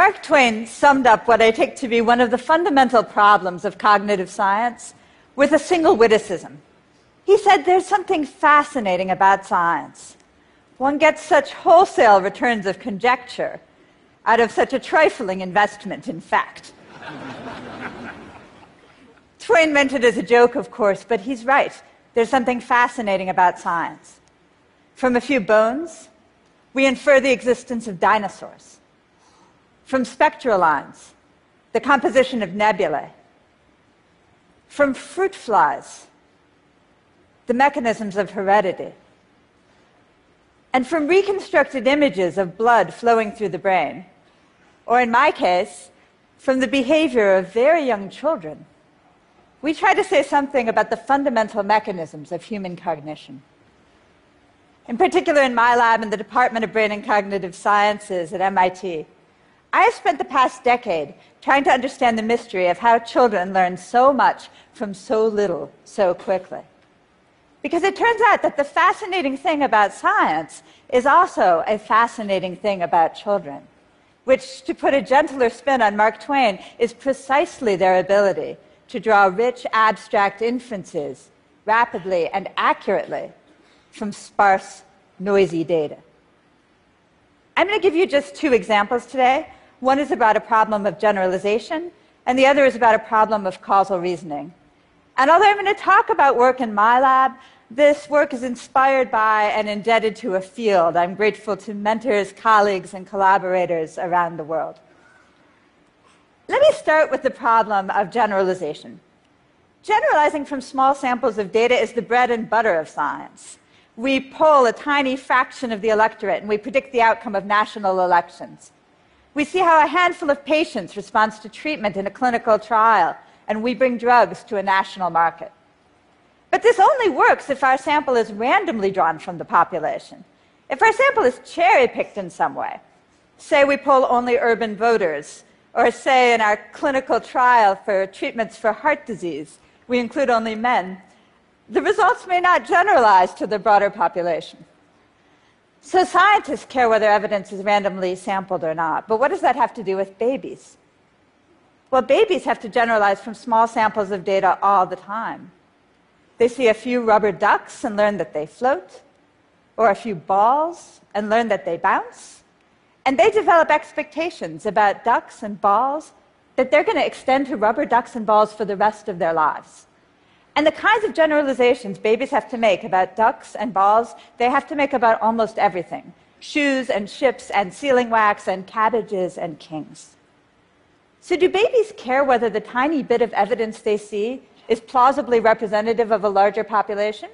Mark Twain summed up what I take to be one of the fundamental problems of cognitive science with a single witticism. He said there's something fascinating about science. One gets such wholesale returns of conjecture out of such a trifling investment in fact. Twain meant it as a joke, of course, but he's right. There's something fascinating about science. From a few bones, we infer the existence of dinosaurs. From spectral lines, the composition of nebulae. From fruit flies, the mechanisms of heredity. And from reconstructed images of blood flowing through the brain, or in my case, from the behavior of very young children, we try to say something about the fundamental mechanisms of human cognition. In particular, in my lab in the Department of Brain and Cognitive Sciences at MIT, I have spent the past decade trying to understand the mystery of how children learn so much from so little so quickly. Because it turns out that the fascinating thing about science is also a fascinating thing about children, which, to put a gentler spin on Mark Twain, is precisely their ability to draw rich, abstract inferences rapidly and accurately from sparse, noisy data. I'm going to give you just two examples today. One is about a problem of generalization, and the other is about a problem of causal reasoning. And although I'm going to talk about work in my lab, this work is inspired by and indebted to a field. I'm grateful to mentors, colleagues, and collaborators around the world. Let me start with the problem of generalization. Generalizing from small samples of data is the bread and butter of science. We poll a tiny fraction of the electorate and we predict the outcome of national elections. We see how a handful of patients responds to treatment in a clinical trial, and we bring drugs to a national market. But this only works if our sample is randomly drawn from the population. If our sample is cherry picked in some way, say we poll only urban voters, or say in our clinical trial for treatments for heart disease, we include only men, the results may not generalize to the broader population. So scientists care whether evidence is randomly sampled or not, but what does that have to do with babies? Well, babies have to generalize from small samples of data all the time. They see a few rubber ducks and learn that they float, or a few balls and learn that they bounce. And they develop expectations about ducks and balls that they're going to extend to rubber ducks and balls for the rest of their lives. And the kinds of generalizations babies have to make about ducks and balls, they have to make about almost everything shoes and ships and sealing wax and cabbages and kings. So, do babies care whether the tiny bit of evidence they see is plausibly representative of a larger population?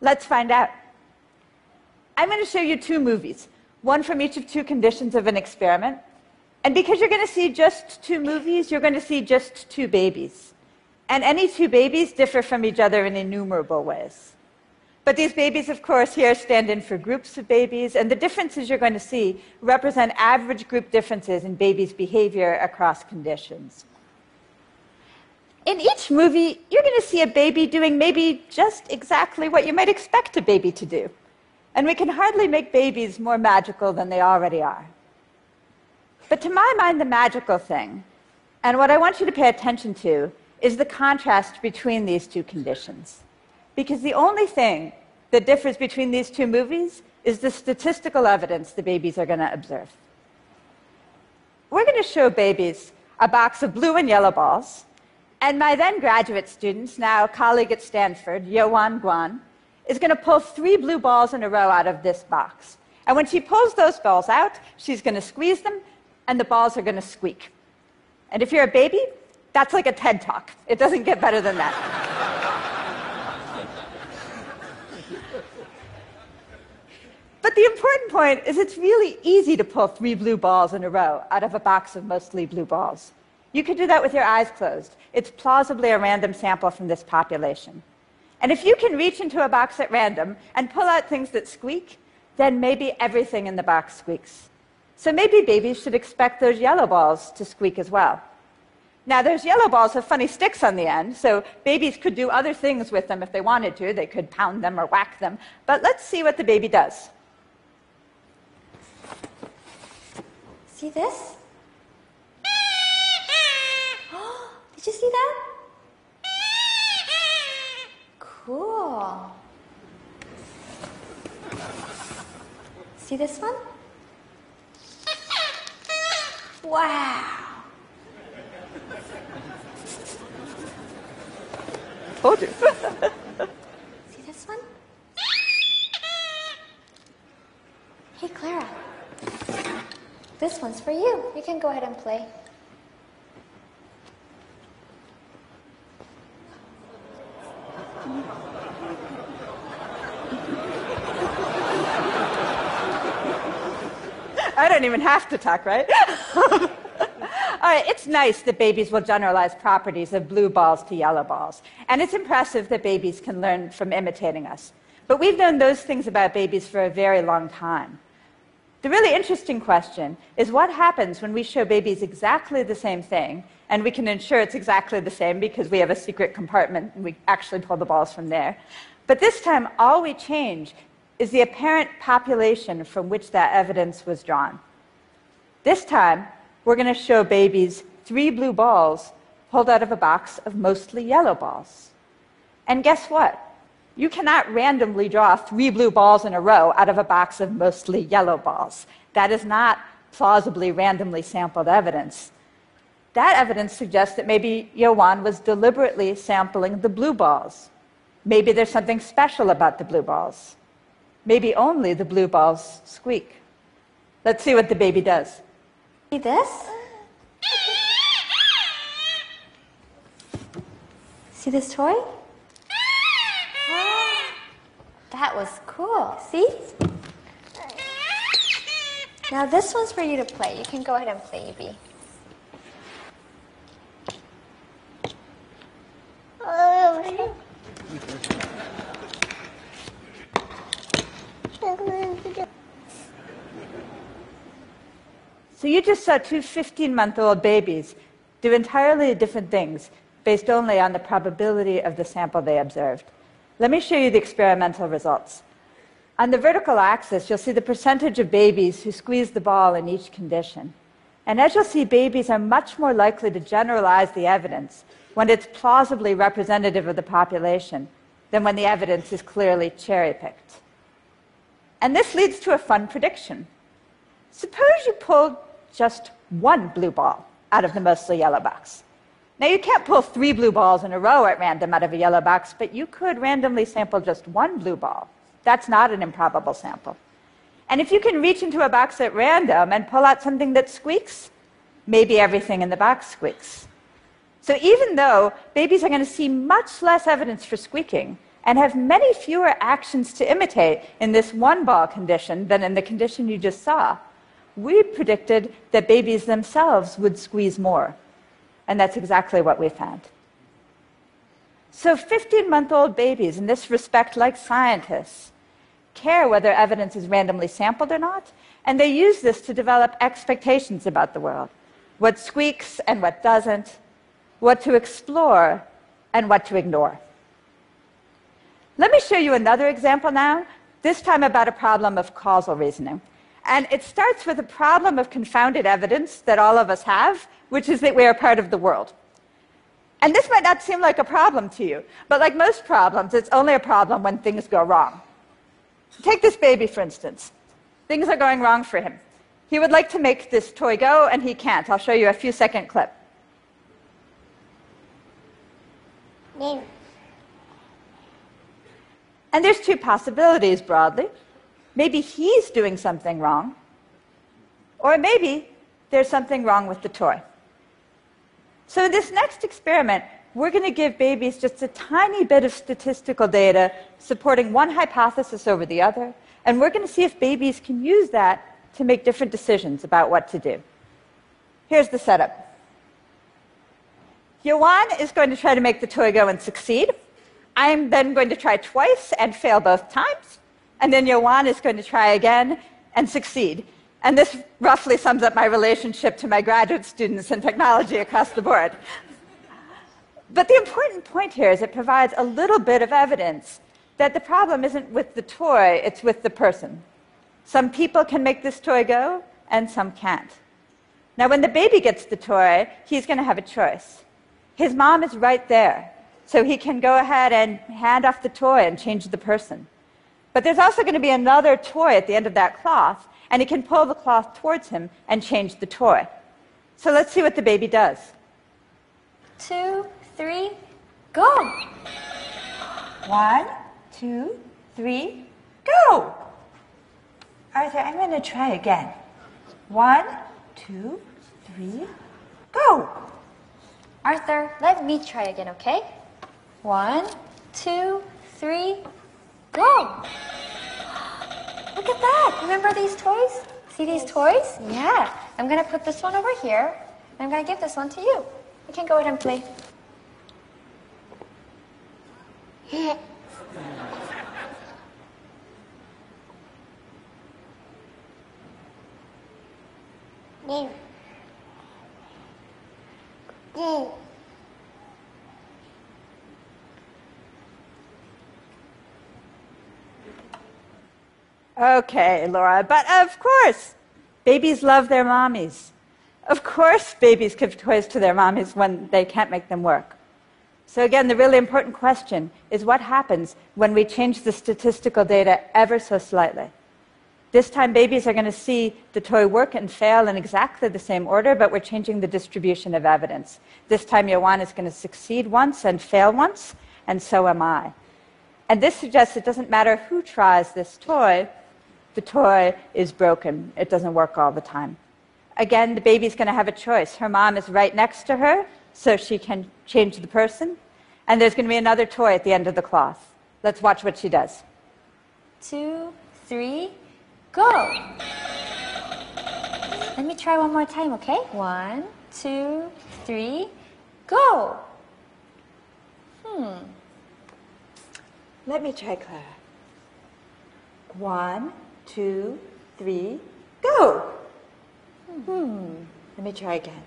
Let's find out. I'm going to show you two movies, one from each of two conditions of an experiment. And because you're going to see just two movies, you're going to see just two babies. And any two babies differ from each other in innumerable ways. But these babies, of course, here stand in for groups of babies, and the differences you're going to see represent average group differences in babies' behavior across conditions in each movie, you're going to see a baby doing maybe just exactly what you might expect a baby to do. And we can hardly make babies more magical than they already are. But to my mind, the magical thing, and what I want you to pay attention to, is the contrast between these two conditions. Because the only thing that differs between these two movies is the statistical evidence the babies are going to observe. We're going to show babies a box of blue and yellow balls and my then graduate student, now colleague at Stanford, Hyowon Gweon, is going to pull three blue balls in a row out of this box. And when she pulls those balls out, she's going to squeeze them, and the balls are going to squeak. And if you're a baby, that's like a TED talk. It doesn't get better than that. but the important point is it's really easy to pull three blue balls in a row out of a box of mostly blue balls. You could do that with your eyes closed. It's plausibly a random sample from this population. And if you can reach into a box at random and pull out things that squeak, then maybe everything in the box squeaks. So maybe babies should expect those yellow balls to squeak as well. Now, those yellow balls have funny sticks on the end, so babies could do other things with them if they wanted to. They could pound them or whack them. But let's see what the baby does. See this? Did you see that? Cool. See this one? Wow. Told you. See this one? Hey, Clara. This one's for you. You can go ahead and play. I don't even have to talk, right? All right, it's nice that babies will generalize properties of blue balls to yellow balls. And it's impressive that babies can learn from imitating us. But we've known those things about babies for a very long time. The really interesting question is what happens when we show babies exactly the same thing, and we can ensure it's exactly the same because we have a secret compartment and we actually pull the balls from there. But this time, all we change is the apparent population from which that evidence was drawn. This time, we're going to show babies three blue balls pulled out of a box of mostly yellow balls. And guess what? You cannot randomly draw three blue balls in a row out of a box of mostly yellow balls. That is not plausibly randomly sampled evidence. That evidence suggests that maybe Hyowon was deliberately sampling the blue balls. Maybe there's something special about the blue balls. Maybe only the blue balls squeak. Let's see what the baby does. See this? See this toy? Ah, that was cool. See? Now this one's for you to play. You can go ahead and play, Evie. You just saw two 15 month old babies do entirely different things based only on the probability of the sample they observed. Let me show you the experimental results. On the vertical axis, you'll see the percentage of babies who squeeze the ball in each condition. And as you'll see, babies are much more likely to generalize the evidence when it's plausibly representative of the population than when the evidence is clearly cherry picked. And this leads to a fun prediction. Suppose you pulled just one blue ball out of the mostly yellow box. Now, you can't pull three blue balls in a row at random out of a yellow box, but you could randomly sample just one blue ball. That's not an improbable sample. And if you can reach into a box at random and pull out something that squeaks, maybe everything in the box squeaks. So even though babies are going to see much less evidence for squeaking and have many fewer actions to imitate in this one ball condition than in the condition you just saw, we predicted that babies themselves would squeeze more. And that's exactly what we found. So 15 month old babies, in this respect, like scientists, care whether evidence is randomly sampled or not, and they use this to develop expectations about the world what squeaks and what doesn't, what to explore and what to ignore. Let me show you another example now, this time about a problem of causal reasoning. And it starts with a problem of confounded evidence that all of us have, which is that we are part of the world. And this might not seem like a problem to you, but like most problems, it's only a problem when things go wrong. Take this baby, for instance. Things are going wrong for him. He would like to make this toy go, and he can't. I'll show you a few second clip. And there's two possibilities broadly. Maybe he's doing something wrong, or maybe there's something wrong with the toy. So, in this next experiment, we're going to give babies just a tiny bit of statistical data supporting one hypothesis over the other, and we're going to see if babies can use that to make different decisions about what to do. Here's the setup Hyowon is going to try to make the toy go and succeed. I'm then going to try twice and fail both times. And then Hyowon is going to try again and succeed. And this roughly sums up my relationship to my graduate students in technology across the board. But the important point here is it provides a little bit of evidence that the problem isn't with the toy, it's with the person. Some people can make this toy go, and some can't. Now, when the baby gets the toy, he's going to have a choice. His mom is right there, so he can go ahead and hand off the toy and change the person. But there's also going to be another toy at the end of that cloth, and he can pull the cloth towards him and change the toy. So let's see what the baby does. Two, three, go! One, two, three, go! Arthur, I'm going to try again. One, two, three, go! Arthur, let me try again, okay? One, two, three, go! Look at that! Remember these toys? See these toys? Yeah. I'm gonna put this one over here, and I'm gonna give this one to you. You can go ahead and play. Okay, Laura, but of course, babies love their mommies. Of course, babies give toys to their mommies when they can't make them work. So, again, the really important question is what happens when we change the statistical data ever so slightly? This time, babies are going to see the toy work and fail in exactly the same order, but we're changing the distribution of evidence. This time, Hyowon is going to succeed once and fail once, and so am I. And this suggests it doesn't matter who tries this toy, the toy is broken. It doesn't work all the time. Again, the baby's going to have a choice. Her mom is right next to her, so she can change the person. And there's going to be another toy at the end of the cloth. Let's watch what she does. Two, three, go! Let me try one more time, okay? One, two, three, go! Hmm. Let me try Clara. One, two, three, go! Hmm. Let me try again.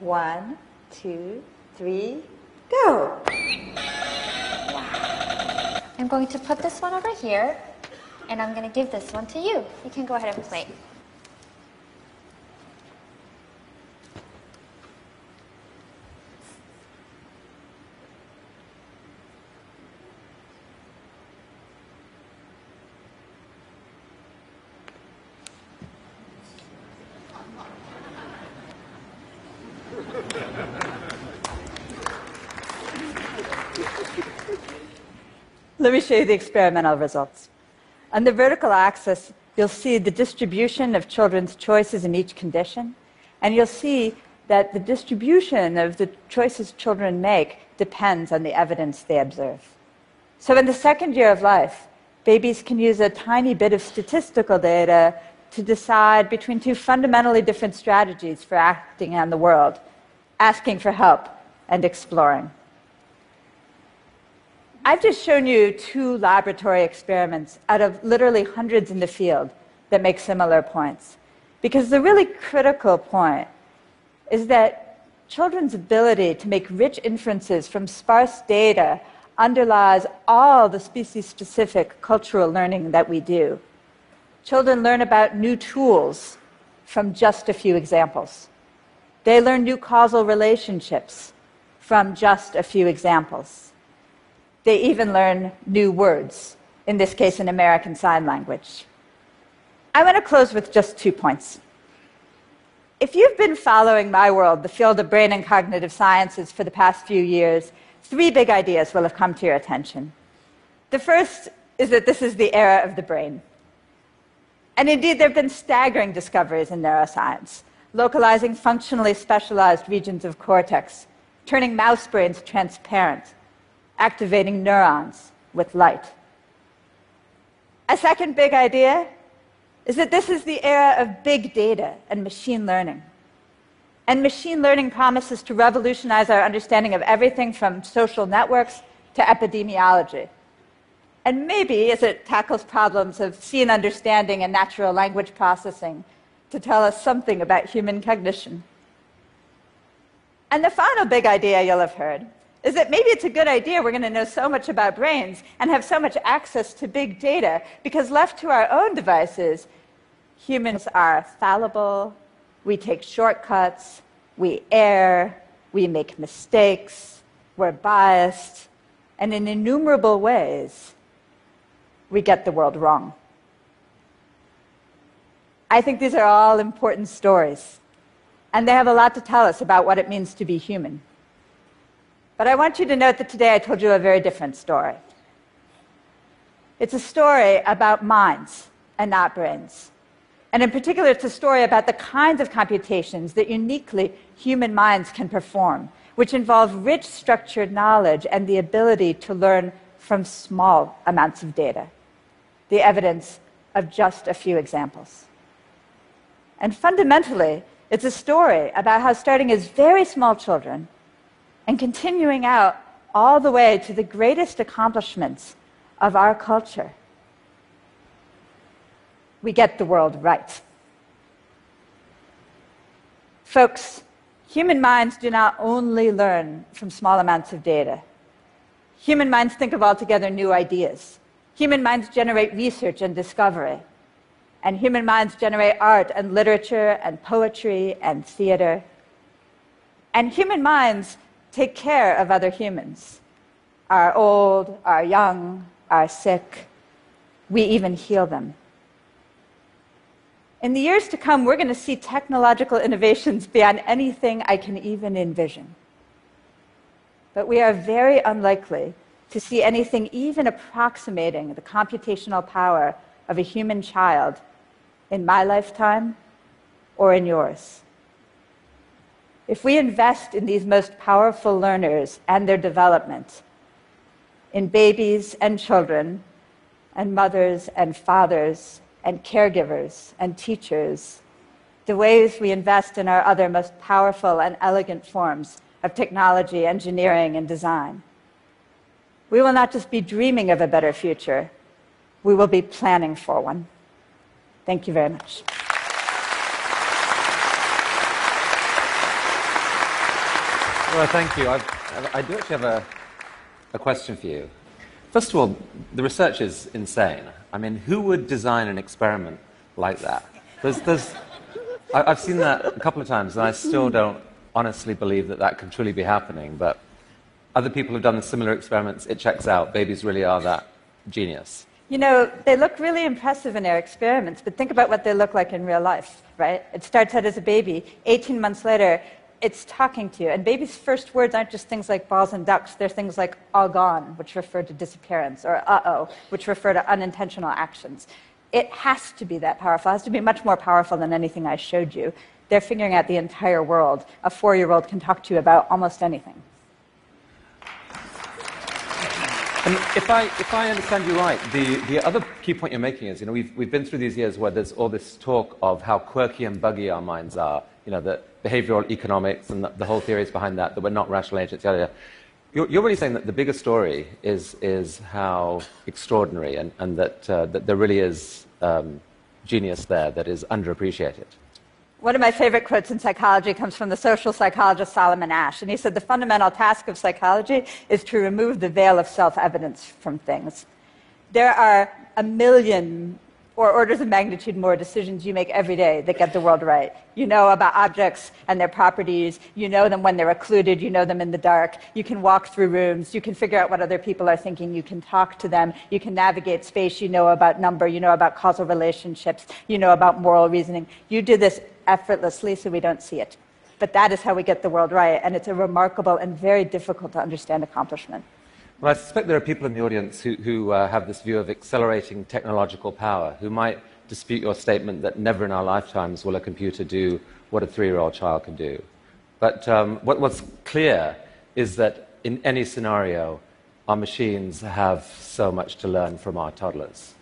One, two, three, go! I'm going to put this one over here, and I'm going to give this one to you. You can go ahead and play. Let me show you the experimental results. On the vertical axis, you'll see the distribution of children's choices in each condition, and you'll see that the distribution of the choices children make depends on the evidence they observe. So, in the second year of life, babies can use a tiny bit of statistical data to decide between two fundamentally different strategies for acting on the world asking for help and exploring. I've just shown you two laboratory experiments out of literally hundreds in the field that make similar points. Because the really critical point is that children's ability to make rich inferences from sparse data underlies all the species specific cultural learning that we do. Children learn about new tools from just a few examples. They learn new causal relationships from just a few examples. They even learn new words, in this case, in American Sign Language. I want to close with just two points. If you've been following my world, the field of brain and cognitive sciences, for the past few years, three big ideas will have come to your attention. The first is that this is the era of the brain. And indeed, there have been staggering discoveries in neuroscience, localizing functionally specialized regions of cortex, turning mouse brains transparent, activating neurons with light. A second big idea is that this is the era of big data and machine learning. And machine learning promises to revolutionize our understanding of everything from social networks to epidemiology. And maybe as it tackles problems of scene understanding and natural language processing to tell us something about human cognition. And the final big idea you'll have heard is that maybe it's a good idea we're going to know so much about brains and have so much access to big data because left to our own devices, humans are fallible, We take shortcuts, we err, we make mistakes, we're biased, and in innumerable ways, we get the world wrong. I think these are all important stories, and they have a lot to tell us about what it means to be human. But I want you to note that today I told you a very different story. It's a story about minds and not brains. And in particular, it's a story about the kinds of computations that uniquely human minds can perform, which involve rich structured knowledge and the ability to learn from small amounts of data. The evidence of just a few examples. And fundamentally, it's a story about how starting as very small children and continuing out all the way to the greatest accomplishments of our culture, we get the world right. Folks, human minds do not only learn from small amounts of data. Human minds think of altogether new ideas. Human minds generate research and discovery. And human minds generate art and literature and poetry and theater. And human minds take care of other humans our old, our young, our sick. We even heal them. In the years to come, we're going to see technological innovations beyond anything I can even envision. But we are very unlikely to see anything even approximating the computational power of a human child in my lifetime or in yours. If we invest in these most powerful learners and their development, in babies and children, and mothers and fathers and caregivers and teachers, the ways we invest in our other most powerful and elegant forms of technology, engineering, and design. We will not just be dreaming of a better future, we will be planning for one. Thank you very much. Well, thank you. I've, I do actually have a, a question for you. First of all, the research is insane. I mean, who would design an experiment like that? There's, there's, I, have seen that a couple of times, and I still don't honestly believe that that can truly be happening. But other people have done similar experiments. It checks out. Babies really are that genius. You know, they look really impressive in their experiments, but think about what they look like in real life, right? It starts out as a baby. 18 months later, it's talking to you. And babies' first words aren't just things like balls and ducks, they're things like all gone, which refer to disappearance, or uh oh, which refer to unintentional actions. It has to be that powerful. It has to be much more powerful than anything I showed you. They're figuring out the entire world. A four year old can talk to you about almost anything. And if I, if I understand you right, the, the other key point you're making is, you know, we've, we've been through these years where there's all this talk of how quirky and buggy our minds are, you know, that behavioral economics and the, the whole theories behind that, that we're not rational agents, yada, yada. You're, you're really saying that the bigger story is, is how extraordinary and, and that, uh, that there really is um, genius there that is underappreciated. One of my favorite quotes in psychology comes from the social psychologist Solomon Asch. And he said, The fundamental task of psychology is to remove the veil of self evidence from things. There are a million or orders of magnitude more decisions you make every day that get the world right. You know about objects and their properties. You know them when they're occluded. You know them in the dark. You can walk through rooms. You can figure out what other people are thinking. You can talk to them. You can navigate space. You know about number. You know about causal relationships. You know about moral reasoning. You do this effortlessly so we don't see it. But that is how we get the world right. And it's a remarkable and very difficult to understand accomplishment. Well, I suspect there are people in the audience who, who uh, have this view of accelerating technological power, who might dispute your statement that never in our lifetimes will a computer do what a three year old child can do. But um, what, what's clear is that in any scenario, our machines have so much to learn from our toddlers.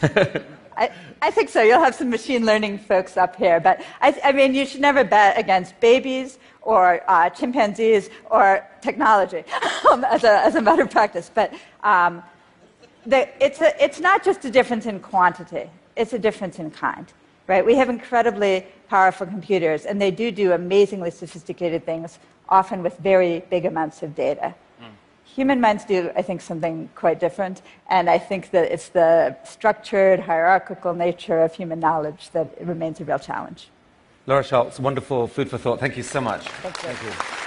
I, I, think so. You'll have some machine learning folks up here. But I, I mean, you should never bet against babies or uh, chimpanzees or technology um, as, a, as a matter of practice. But um, the, it's, a, it's not just a difference in quantity, it's a difference in kind. Right? We have incredibly powerful computers, and they do do amazingly sophisticated things, often with very big amounts of data. Human minds do, I think, something quite different, and I think that it's the structured, hierarchical nature of human knowledge that remains a real challenge. Laura Schulz, wonderful food for thought. Thank you so much. Thank you. Thank you.